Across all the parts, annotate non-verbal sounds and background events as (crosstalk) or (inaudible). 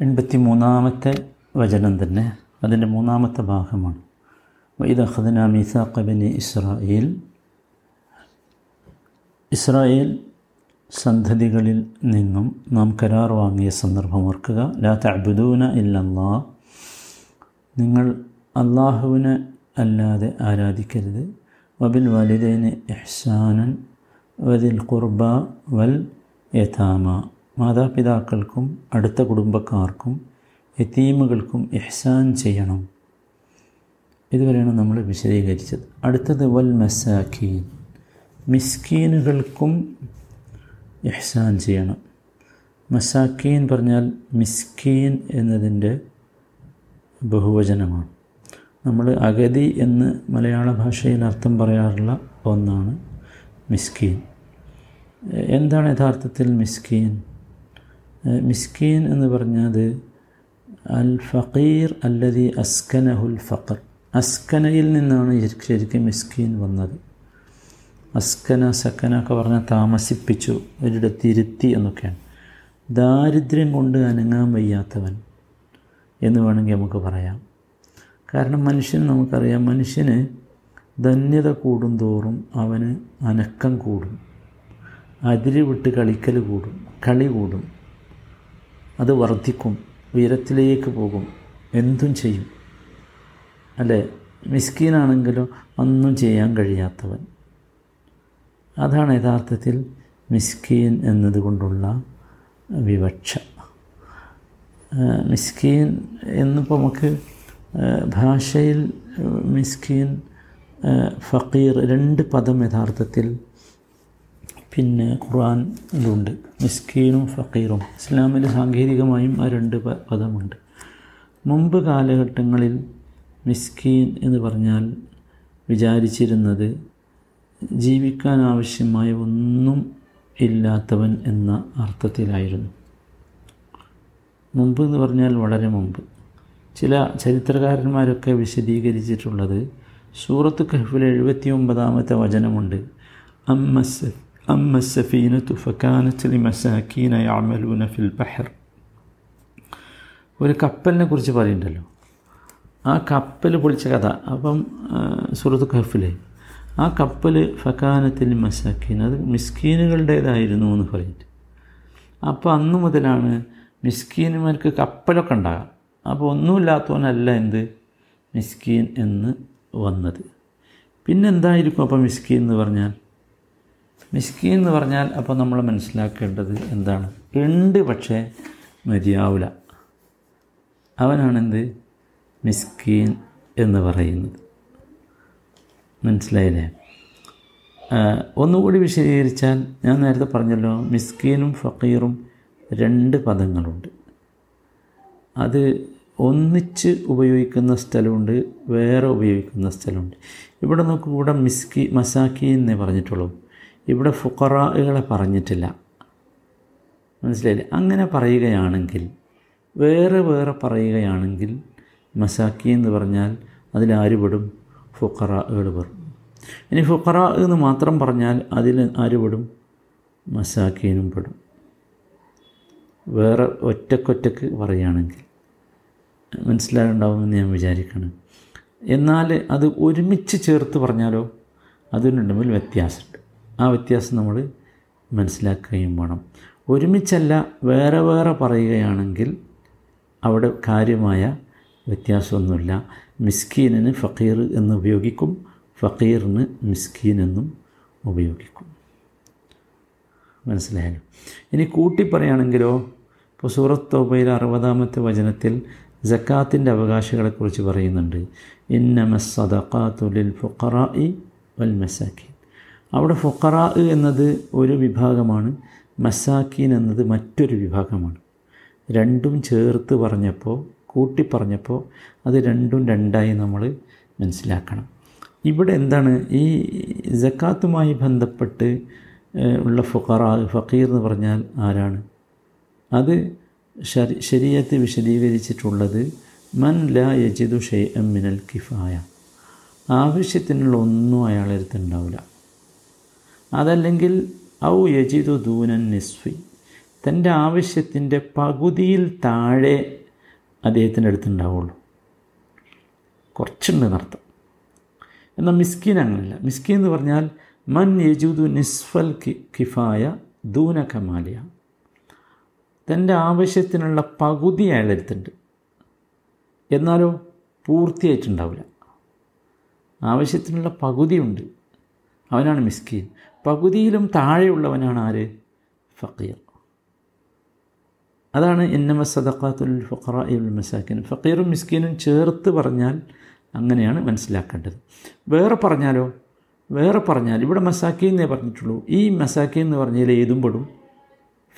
എൺപത്തി മൂന്നാമത്തെ വചനം തന്നെ അതിന്റെ മൂന്നാമത്തെ ഭാഗമാണ്. വൈദ അഹദന മീസാഖബിന് ഇസ്രായേൽ. ഇസ്രായേൽ സന്ധതികളിൽ നിന്നും നാം കരാർ വാങ്ങിയ സന്ദർഭം ഓർക്കുക. ലാ തഅബുദൂന ഇല്ലല്ലാ. നിങ്ങൾ അള്ളാഹുവിനെ അല്ലാതെ ആരാധിക്കരുത്. വബിൽ വലിദൈന് ഇഹ്സാനൻ വദിൽ ഖുർബ വൽ യഥാമ മാതാപിതാക്കൾക്കും അടുത്ത കുടുംബക്കാർക്കും യത്തീമുകൾക്കും ഇഹ്സാൻ ചെയ്യണം. ഇതുവരെയാണ് നമ്മൾ വിശദീകരിച്ചത്. അടുത്തത് വൽ മസാഖീൻ. മിസ്കീനുകൾക്കും ഇഹ്സാൻ ചെയ്യണം. മസാക്കീൻ പറഞ്ഞാൽ മിസ്കീൻ എന്നതിന്റെ ബഹുവചനമാണ്. നമ്മൾ അഗതി എന്ന് മലയാള ഭാഷയിൽ അർത്ഥം പറയാറുള്ള ഒന്നാണ് മിസ്കീൻ. എന്താണ് യഥാർത്ഥത്തിൽ മിസ്കീൻ? മിസ്കീൻ എന്ന് പറഞ്ഞാൽ അൽ ഫക്കീർ അല്ലതി അസ്കനഹുൽ ഫക്കർ അസ്കനയിൽ നിന്നാണ് ശരിക്കും മിസ്കീൻ വന്നത്. അസ്കന സക്കന ഒക്കെ പറഞ്ഞാൽ താമസിപ്പിച്ചു ഒരിടത്ത് ഇരുത്തി എന്നൊക്കെയാണ്. ദാരിദ്ര്യം കൊണ്ട് അനങ്ങാൻ വയ്യാത്തവൻ എന്ന് വേണമെങ്കിൽ നമുക്ക് പറയാം. കാരണം മനുഷ്യന് നമുക്കറിയാം മനുഷ്യന് ധന്യത കൂടും കൂടുന്തോറും അവന് അനക്കം കൂടും. അതിരി വിട്ട് കളിക്കൽ കൂടും കളി കൂടും. അത് വർദ്ധിക്കും ഉയരത്തിലേക്ക് പോകും എന്തും ചെയ്യും. അല്ലേ? മിസ്കീനാണെങ്കിലോ ഒന്നും ചെയ്യാൻ കഴിയാത്തവൻ. അതാണ് യഥാർത്ഥത്തിൽ മിസ്കീൻ എന്നതുകൊണ്ടുള്ള വിവക്ഷ. മിസ്കീൻ എന്നിപ്പോൾ നമുക്ക് ഭാഷയിൽ മിസ്കീൻ ഫക്കീർ രണ്ട് പദം യഥാർത്ഥത്തിൽ പിന്നെ ഖുർആാനിലുണ്ട് മിസ്കീനും ഫക്കീറും. ഇസ്ലാമിൽ സാങ്കേതികമായും ആ രണ്ട് പദമുണ്ട്. മുമ്പ് കാലഘട്ടങ്ങളിൽ മിസ്കീൻ എന്ന് പറഞ്ഞാൽ വിചാരിച്ചിരുന്നത് ജീവിക്കാൻ ആവശ്യമായ ഒന്നും ഇല്ലാത്തവൻ എന്ന അർത്ഥത്തിലായിരുന്നു. മുമ്പ് എന്ന് പറഞ്ഞാൽ വളരെ മുമ്പ്. ചില ചരിത്രകാരന്മാരൊക്കെ വിശദീകരിച്ചിട്ടുള്ളത് സൂറത്ത് കഹ്ഫിൽ എഴുപത്തി ഒമ്പതാമത്തെ വചനമുണ്ട് അമ്മസ് أما السفينة فكانت لمساكين يعملون في البحر ഒരു കപ്പലിനെ കുറിച്ച് പറയുന്നുണ്ടല്ലോ ആ കപ്പൽ പൊളിച്ച കഥ അപ്പം സുഹൃത്ത് കഫിലെ ആ കപ്പൽ ഫക്കാനത്തിൽ മസാക്കീൻ അത് മിസ്കീനുകളുടേതായിരുന്നു എന്ന് പറഞ്ഞിട്ട് അപ്പോൾ അന്ന് മുതലാണ് മിസ്കീനുമാർക്ക് കപ്പലൊക്കെ ഉണ്ടാകാം അപ്പോൾ ഒന്നുമില്ലാത്തവനല്ല എന്ത് മിസ്കീൻ എന്ന് വന്നത് പിന്നെന്തായിരിക്കും അപ്പോൾ മിസ്കീൻ എന്ന് പറഞ്ഞാൽ മിസ്കീൻ എന്ന് പറഞ്ഞാൽ അപ്പോൾ നമ്മൾ മനസ്സിലാക്കേണ്ടത് എന്താണ്? ഉണ്ട് പക്ഷേ മതിയാവില്ല അവനാണെന്ത്? മിസ്കീൻ എന്ന് പറയുന്നത്. മനസ്സിലായില്ലേ? ഒന്നുകൂടി വിശദീകരിച്ചാൽ ഞാൻ നേരത്തെ പറഞ്ഞല്ലോ മിസ്കീനും ഫക്കീറും രണ്ട് പദങ്ങളുണ്ട്. അത് ഒന്നിച്ച് ഉപയോഗിക്കുന്ന സ്ഥലമുണ്ട് വേറെ ഉപയോഗിക്കുന്ന സ്ഥലമുണ്ട്. ഇവിടെ നോക്കൂ ഇവിടെ മിസ്കി മസാക്കി എന്നേ പറഞ്ഞിട്ടുള്ളൂ. ഇവിടെ ഫുക്കറകളെ പറഞ്ഞിട്ടില്ല. മനസ്സിലായില്ലേ? അങ്ങനെ പറയുകയാണെങ്കിൽ വേറെ വേറെ പറയുകയാണെങ്കിൽ മസാക്കി എന്ന് പറഞ്ഞാൽ അതിലാര് പെടും? ഫുക്കറകൾ പെടും. ഇനി ഫുക്കറ എന്ന് മാത്രം പറഞ്ഞാൽ അതിൽ ആര് പെടും? മസാക്കീനും പെടും. വേറെ ഒറ്റക്കൊറ്റക്ക് പറയുകയാണെങ്കിൽ. മനസ്സിലായിട്ടുണ്ടാവുമെന്ന് ഞാൻ വിചാരിക്കണം എന്നാൽ അത് ഒരുമിച്ച് ചേർത്ത് പറഞ്ഞാലോ? അതിനുണ്ടെങ്കിൽ വ്യത്യാസമുണ്ട്. ആ വ്യത്യാസം നമ്മൾ മനസ്സിലാക്കുകയും വേണം. ഒരുമിച്ചല്ല വേറെ വേറെ പറയുകയാണെങ്കിൽ അവിടെ കാര്യമായ വ്യത്യാസമൊന്നുമില്ല. മിസ്കീനിന് ഫക്കീർ എന്ന് ഉപയോഗിക്കും ഫക്കീറിന് മിസ്കീൻ എന്നും ഉപയോഗിക്കും. മനസ്സിലായാലും ഇനി കൂട്ടി പറയുകയാണെങ്കിലോ ഇപ്പോൾ സൂറത്ത് തോബയിൽ അറുപതാമത്തെ വചനത്തിൽ ജക്കാത്തിന്റെ അവകാശികളെക്കുറിച്ച് പറയുന്നുണ്ട്. ഇന്നമ സദക്കാത്തുലിൽ ഫുഖറായി വൽ മസാക്കീൻ. അവിടെ ഫുഖറാ എന്നത് ഒരു വിഭാഗമാണ് മസാക്കീൻ എന്നത് മറ്റൊരു വിഭാഗമാണ്. രണ്ടും ചേർത്ത് പറഞ്ഞപ്പോൾ കൂട്ടി പറഞ്ഞപ്പോൾ അത് രണ്ടും രണ്ടായി നമ്മൾ മനസ്സിലാക്കണം. ഇവിടെ എന്താണ്? ഈ ജക്കാത്തുമായി ബന്ധപ്പെട്ട് ഉള്ള ഫുഖറാ ഫക്കീർ എന്ന് പറഞ്ഞാൽ ആരാണ്? അത് ശരി ശരീരത്ത് വിശദീകരിച്ചിട്ടുള്ളത് മൻ ലാ യജിദു ഷെയ് എം മിനൽ കിഫായ. ആവശ്യത്തിനുള്ള ഒന്നും അയാളെടുത്തുണ്ടാവില്ല അതല്ലെങ്കിൽ ഔ യജിതു ദൂനൻ നിസ്ഫി. തന്റെ ആവശ്യത്തിന്റെ പകുതിയിൽ താഴെ അദ്ദേഹത്തിന്റെ അടുത്തുണ്ടാവുള്ളൂ. കുറച്ചുണ്ട് നർത്തം എന്നാൽ മിസ്കീൻ അങ്ങനെയല്ല മിസ്കീൻ എന്ന് പറഞ്ഞാൽ മൻ യജുദു നിസ്ഫൽ കി കിഫായ ദൂന കമാലിയ. തന്റെ ആവശ്യത്തിനുള്ള പകുതി അയാളെടുത്തുണ്ട് എന്നാലോ പൂർത്തിയായിട്ടുണ്ടാവില്ല. ആവശ്യത്തിനുള്ള പകുതിയുണ്ട്. അവനാണ് മിസ്കീൻ. പകുതിയിലും താഴെയുള്ളവനാണ് ആര്? ഫക്കീർ അതാണ് എന്നമ സദക്കാത്തുൽ ഫഖറാഇൽ മസാക്കിൻ ഫക്കീറും മിസ്കീനും ചേർത്ത് പറഞ്ഞാൽ അങ്ങനെയാണ് മനസ്സിലാക്കേണ്ടത്. വേറെ പറഞ്ഞാലോ? വേറെ പറഞ്ഞാൽ ഇവിടെ മസാക്കി എന്നേ പറഞ്ഞിട്ടുള്ളൂ. ഈ മസാക്കി എന്ന് പറഞ്ഞാൽ ഏതും പെടും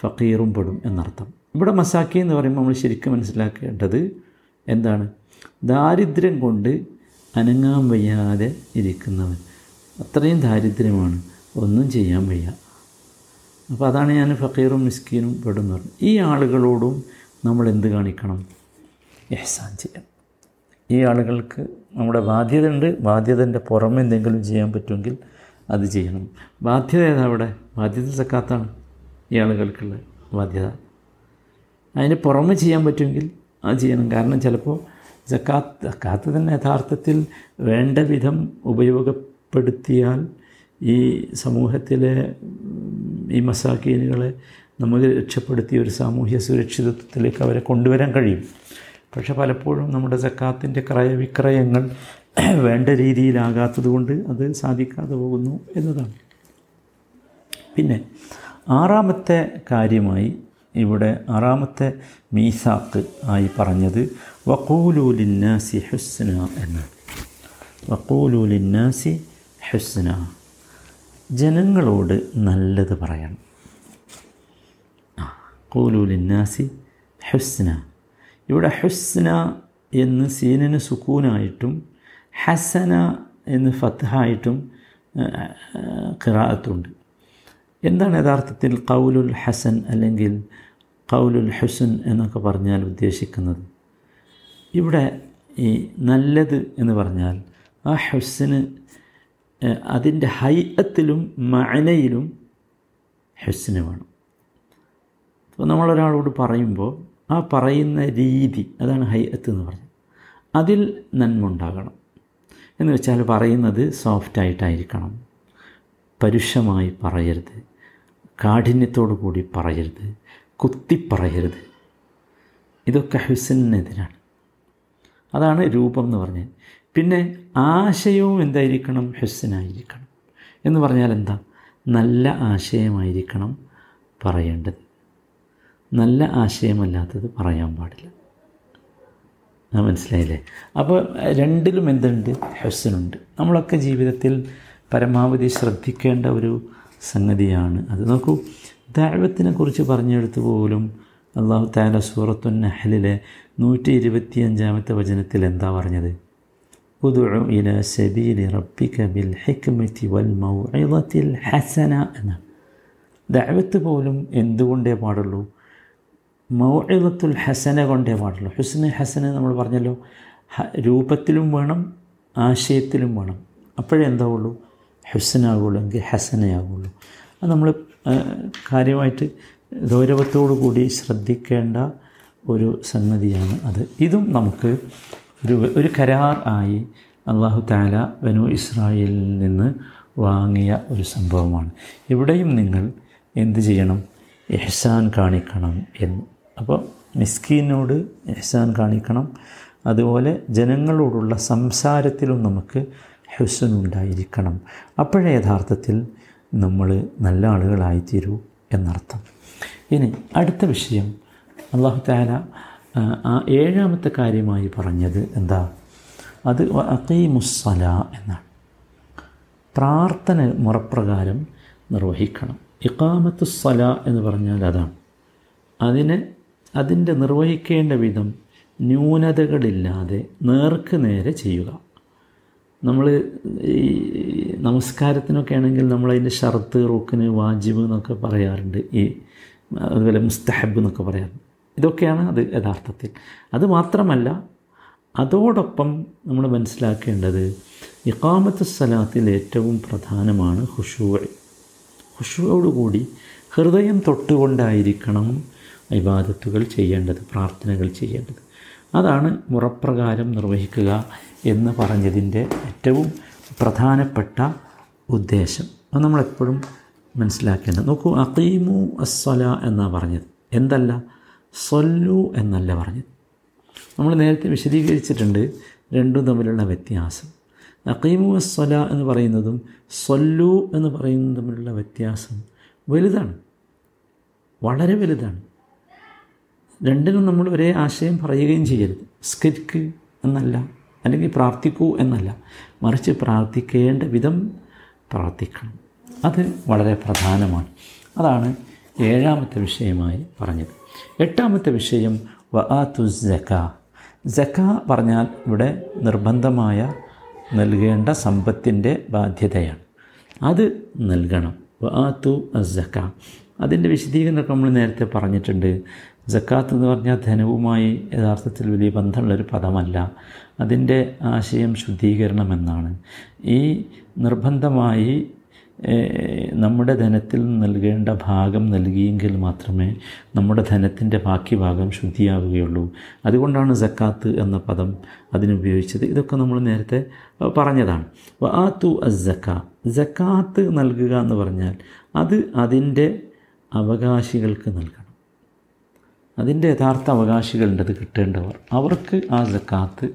ഫക്കീറും പെടും എന്നർത്ഥം. ഇവിടെ മസാക്കി എന്ന് പറയുമ്പോൾ നമ്മൾ ശരിക്കും മനസ്സിലാക്കേണ്ടത് എന്താണ്? ദാരിദ്ര്യം കൊണ്ട് അനങ്ങാൻ വയ്യാതെ ഇരിക്കുന്നവൻ. അത്രയും ദാരിദ്ര്യമാണ്. ഒന്നും ചെയ്യാൻ വയ്യ. അപ്പോൾ അതാണ് ഞാൻ ഫക്കീറും മിസ്കീനും പെടുന്നു പറഞ്ഞു ഈ ആളുകളോടും നമ്മൾ എന്ത് കാണിക്കണം? എഹ്സാൻ ചെയ്യണം ഈ ആളുകൾക്ക് നമ്മുടെ ബാധ്യത ഉണ്ട്. ബാധ്യതന്റെ പുറമെ എന്തെങ്കിലും ചെയ്യാൻ പറ്റുമെങ്കിൽ അത് ചെയ്യണം. ബാധ്യത ഏതാ അവിടെ? ബാധ്യത സക്കാത്താണ് ഈ ആളുകൾക്കുള്ള ബാധ്യത. അതിന് പുറമെ ചെയ്യാൻ പറ്റുമെങ്കിൽ അത് ചെയ്യണം. കാരണം ചിലപ്പോൾ ജക്കാത്ത് ജക്കാത്ത് തന്നെ യഥാർത്ഥത്തിൽ വേണ്ട വിധം ഉപയോഗപ്പെടുത്തിയാൽ ഈ സമൂഹത്തിലെ ഈ മസാക്കീനുകളെ നമുക്ക് രക്ഷപ്പെടുത്തി ഒരു സാമൂഹ്യ സുരക്ഷിതത്വത്തിലേക്ക് അവരെ കൊണ്ടുവരാൻ കഴിയും. പക്ഷെ പലപ്പോഴും നമ്മുടെ ജക്കാത്തിന്റെ ക്രയവിക്രയങ്ങൾ (clears throat) വേണ്ട രീതിയിലാകാത്തത് കൊണ്ട് അത് സാധിക്കാതെ പോകുന്നു എന്നതാണ്. പിന്നെ ആറാമത്തെ കാര്യമായി ഇവിടെ ആറാമത്തെ മീസാക്ക് ആയി പറഞ്ഞത് വക്കൂലൂലിന്നാസി ഹുസ്ന എന്നാണ്. വക്കൂലൂലിന്നാസി ഹുസ്ന. ജനങ്ങളോട് നല്ലത് പറയണം. ആ കൂലൂലിന്നാസി ഹുസ്ന. ഇവിടെ ഹുസ്ന എന്ന് സീനിന് സുക്കൂനായിട്ടും ഹസന എന്ന് ഫത്തായിട്ടും ഖിറാഅത്തുണ്ട്. എന്താണ് യഥാർത്ഥത്തിൽ കൗലുൽ ഹസൻ അല്ലെങ്കിൽ കൗലുൽ ഹുസൻ എന്നൊക്കെ പറഞ്ഞാൽ ഉദ്ദേശിക്കുന്നത്? ഇവിടെ ഈ നല്ലത് എന്ന് പറഞ്ഞാൽ ആ ഹുസന് അതിന്റെ ഹൈഅത്തിലും മഅനയിലും ഹെസ്സിന് വേണം. അപ്പോൾ നമ്മളൊരാളോട് പറയുമ്പോൾ ആ പറയുന്ന രീതി അതാണ് ഹൈഅത്ത് എന്ന് പറഞ്ഞത്. അതിൽ നന്മ ഉണ്ടാകണം. എന്ന് വെച്ചാൽ പറയുന്നത് സോഫ്റ്റായിട്ടായിരിക്കണം. പരുഷമായി പറയരുത്. കാഠിന്യത്തോടു കൂടി പറയരുത്. കുത്തിപ്പറയരുത് ഇതൊക്കെ ഹുസനെതിരാണ് അതാണ് രൂപം എന്ന് പറഞ്ഞത്. പിന്നെ ആശയവും എന്തായിരിക്കണം? ഹുസ്സനായിരിക്കണം എന്ന് പറഞ്ഞാൽ എന്താ? നല്ല ആശയമായിരിക്കണം പറയേണ്ടത്. നല്ല ആശയമല്ലാത്തത് പറയാൻ പാടില്ല. മനസ്സിലായില്ലേ? അപ്പോൾ രണ്ടിലും എന്തുണ്ട്? ഹെസ്സനുണ്ട് നമ്മളൊക്കെ ജീവിതത്തിൽ പരമാവധി ശ്രദ്ധിക്കേണ്ട ഒരു സംഗതിയാണ് അത്. നോക്കൂ ദൈവത്തിനെ കുറിച്ച് പറഞ്ഞെടുത്ത് പോലും അള്ളാഹു താല സൂറത്തുൻ നഹലിലെ നൂറ്റി ഇരുപത്തിയഞ്ചാമത്തെ വചനത്തിൽ എന്താ പറഞ്ഞത്? ഉദുഉ ഇല سبيل വൽ മൗഇദത്തിൽ ഹസന എന്നാണ് ദഅവത്ത് പോലും എന്തുകൊണ്ടേ പാടുള്ളൂ? മൗഇദത്തുൽ ഹസന കൊണ്ടേ പാടുള്ളൂ. ഹുസ്ന ഹസന നമ്മൾ പറഞ്ഞല്ലോ. രൂപത്തിലും വേണം ആശയത്തിലും വേണം. അപ്പോഴേ എന്താവുള്ളൂ? ഹുസനാകുള്ളൂ എങ്കിൽ ഹസനയാകുള്ളൂ അത് നമ്മൾ കാര്യമായിട്ട് ഗൗരവത്തോടു കൂടി ശ്രദ്ധിക്കേണ്ട ഒരു സംഗതിയാണ് അത്. ഇതും നമുക്ക് ഒരു ഒരു കരാർ ആയി അള്ളാഹു താല ബനു ഇസ്രായേലിൽ നിന്ന് വാങ്ങിയ ഒരു സംഭവമാണ്. ഇവിടെയും നിങ്ങൾ എന്ത് ചെയ്യണം? എഹ്സാൻ കാണിക്കണം എന്ന്. അപ്പോൾ മിസ്കീനോട് എഹ്സാൻ കാണിക്കണം. അതുപോലെ ജനങ്ങളോടുള്ള സംസാരത്തിലും നമുക്ക് ഹുസൻ ഉണ്ടായിരിക്കണം. അപ്പോഴേ യഥാർത്ഥത്തിൽ നമ്മൾ നല്ല ആളുകളായിത്തീരൂ എന്നർത്ഥം. ഇനി അടുത്ത വിഷയം അള്ളാഹു താല ആ ഏഴാമത്തെ കാര്യമായി പറഞ്ഞത് എന്താ? അത് അക്കീമുസ്സല എന്നാണ്. പ്രാർത്ഥന മുറപ്രകാരം നിർവഹിക്കണം. ഇക്കാമത്തുസ്സല എന്ന് പറഞ്ഞാൽ അതാണ്. അതിനെ അതിന്റെ നിർവഹിക്കേണ്ട വിധം ന്യൂനതകളില്ലാതെ നേർക്ക് നേരെ ചെയ്യുക. നമ്മൾ ഈ നമസ്കാരത്തിനൊക്കെ ആണെങ്കിൽ നമ്മളതിന്റെ ഷർത്ത് റുക്കിന് വാജിബ് എന്നൊക്കെ പറയാറുണ്ട്. ഈ അതുപോലെ മുസ്തഹബ് എന്നൊക്കെ പറയാറുണ്ട്. ഇതൊക്കെയാണ് അത് യഥാർത്ഥത്തിൽ. അതുമാത്രമല്ല അതോടൊപ്പം നമ്മൾ മനസ്സിലാക്കേണ്ടത് ഇക്കാമത്ത് സ്ഥലത്തിൽ ഏറ്റവും പ്രധാനമാണ് ഹുഷൂ ഹുഷുവോടുകൂടി ഹൃദയം തൊട്ടുകൊണ്ടായിരിക്കണം ഇബാദത്തുകൾ ചെയ്യേണ്ടത് പ്രാർത്ഥനകൾ ചെയ്യേണ്ടത്. അതാണ് മുറപ്രകാരം നിർവഹിക്കുക എന്ന് പറഞ്ഞതിന്റെ ഏറ്റവും പ്രധാനപ്പെട്ട ഉദ്ദേശം. അത് നമ്മളെപ്പോഴും മനസ്സിലാക്കേണ്ടത്. നോക്കൂ അക്കീമു അസ്വല എന്നാണ് പറഞ്ഞത്. എന്തല്ല? സൊല്ലു എന്നല്ല പറഞ്ഞത്. നമ്മൾ നേരത്തെ വിശദീകരിച്ചിട്ടുണ്ട് രണ്ടും തമ്മിലുള്ള വ്യത്യാസം. അക്കീമു സ്വല എന്ന് പറയുന്നതും സൊല്ലു എന്ന് പറയുന്നതും തമ്മിലുള്ള വ്യത്യാസം വലുതാണ്. വളരെ വലുതാണ്. രണ്ടിനും നമ്മൾ ഒരേ ആശയം പറയുകയും ചെയ്യരുത്. സ്കരിക്ക് എന്നല്ല അല്ലെങ്കിൽ പ്രാർത്ഥിക്കൂ എന്നല്ല. മറിച്ച് പ്രാർത്ഥിക്കേണ്ട വിധം പ്രാർത്ഥിക്കണം. അത് വളരെ പ്രധാനമാണ്. അതാണ് ഏഴാമത്തെ വിഷയമായി പറഞ്ഞത്. എട്ടാമത്തെ വിഷയം വആത്തു ജക്ക ജക്ക പറഞ്ഞാൽ ഇവിടെ നിർബന്ധമായ നൽകേണ്ട സമ്പത്തിന്റെ ബാധ്യതയാണ്. അത് നൽകണം. വആത്തു ജക്ക അതിന്റെ വിശദീകരണമൊക്കെ നമ്മൾ നേരത്തെ പറഞ്ഞിട്ടുണ്ട്. ജക്കാത്ത് എന്ന് പറഞ്ഞാൽ ധനവുമായി യഥാർത്ഥത്തിൽ വലിയ ബന്ധമുള്ളൊരു പദമല്ല. അതിന്റെ ആശയം ശുദ്ധീകരണം എന്നാണ് ഈ നിർബന്ധമായി നമ്മുടെ ധനത്തിൽ നൽകേണ്ട ഭാഗം നൽകിയെങ്കിൽ മാത്രമേ നമ്മുടെ ധനത്തിന്റെ ബാക്കി ഭാഗം ശുദ്ധിയാവുകയുള്ളൂ. അതുകൊണ്ടാണ് സക്കാത്ത് എന്ന പദം അതിനുപയോഗിച്ചത്. ഇതൊക്കെ നമ്മൾ നേരത്തെ പറഞ്ഞതാണ്. വാത്തു അസക്ക ജക്കാത്ത് നൽകുക എന്ന് പറഞ്ഞാൽ അത് അതിന്റെ അവകാശികൾക്ക് നൽകണം. അതിന്റെ യഥാർത്ഥ അവകാശികളുണ്ട് അത് കിട്ടേണ്ടവർ അവർക്ക് ആ ജക്കാത്ത്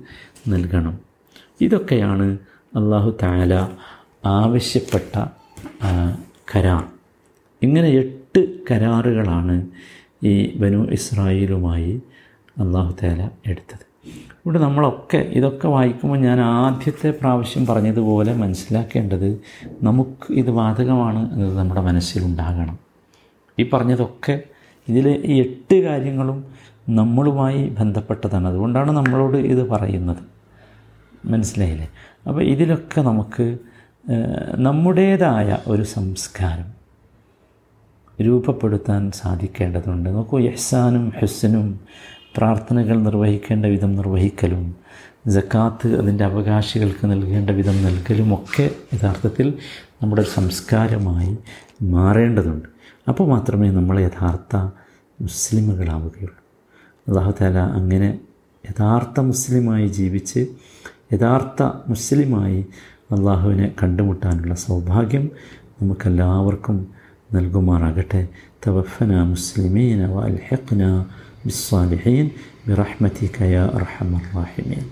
നൽകണം. ഇതൊക്കെയാണ് അള്ളാഹു താല ആവശ്യപ്പെട്ട കരാർ. ഇങ്ങനെ എട്ട് കരാറുകളാണ് ഈ ബനു ഇസ്രായേലുമായി അള്ളാഹു താല എടുത്തത്. ഇവിടെ നമ്മളൊക്കെ ഇതൊക്കെ വായിക്കുമ്പോൾ ഞാൻ ആദ്യത്തെ പ്രാവശ്യം പറഞ്ഞതുപോലെ മനസ്സിലാക്കേണ്ടത് നമുക്ക് ഇത് ബാധകമാണ് എന്നത് നമ്മുടെ മനസ്സിലുണ്ടാകണം. ഈ പറഞ്ഞതൊക്കെ ഇതിലെ ഈ എട്ട് കാര്യങ്ങളും നമ്മളുമായി ബന്ധപ്പെട്ടതാണ്. അതുകൊണ്ടാണ് നമ്മളോട് ഇത് പറയുന്നത്. മനസ്സിലായില്ലേ? അപ്പോൾ ഇതിലൊക്കെ നമുക്ക് നമ്മുടേതായ ഒരു സംസ്കാരം രൂപപ്പെടുത്താൻ സാധിക്കേണ്ടതുണ്ട്. നോക്കൂ യഹ്സാനും ഹെസ്സനും പ്രാർത്ഥനകൾ നിർവഹിക്കേണ്ട വിധം നിർവഹിക്കലും ജക്കാത്ത് അതിന്റെ അവകാശികൾക്ക് നൽകേണ്ട വിധം നൽകലും ഒക്കെ യഥാർത്ഥത്തിൽ നമ്മുടെ സംസ്കാരമായി മാറേണ്ടതുണ്ട്. അപ്പോൾ മാത്രമേ നമ്മൾ യഥാർത്ഥ മുസ്ലിമുകളാവുകയുള്ളൂ. അള്ളാഹു താല അങ്ങനെ യഥാർത്ഥ മുസ്ലിമായി ജീവിച്ച് യഥാർത്ഥ മുസ്ലിമായി അള്ളാഹുവിനെ കണ്ടുമുട്ടാനുള്ള സൗഭാഗ്യം നമുക്കെല്ലാവർക്കും നൽകുമാറാകട്ടെ തവഫന മുസ്ലിമീന വൽഹഖ്ന ബിസ്സാലിഹീൻ ബിറഹ്മതിക യാ അർഹമർ റാഹിമീൻ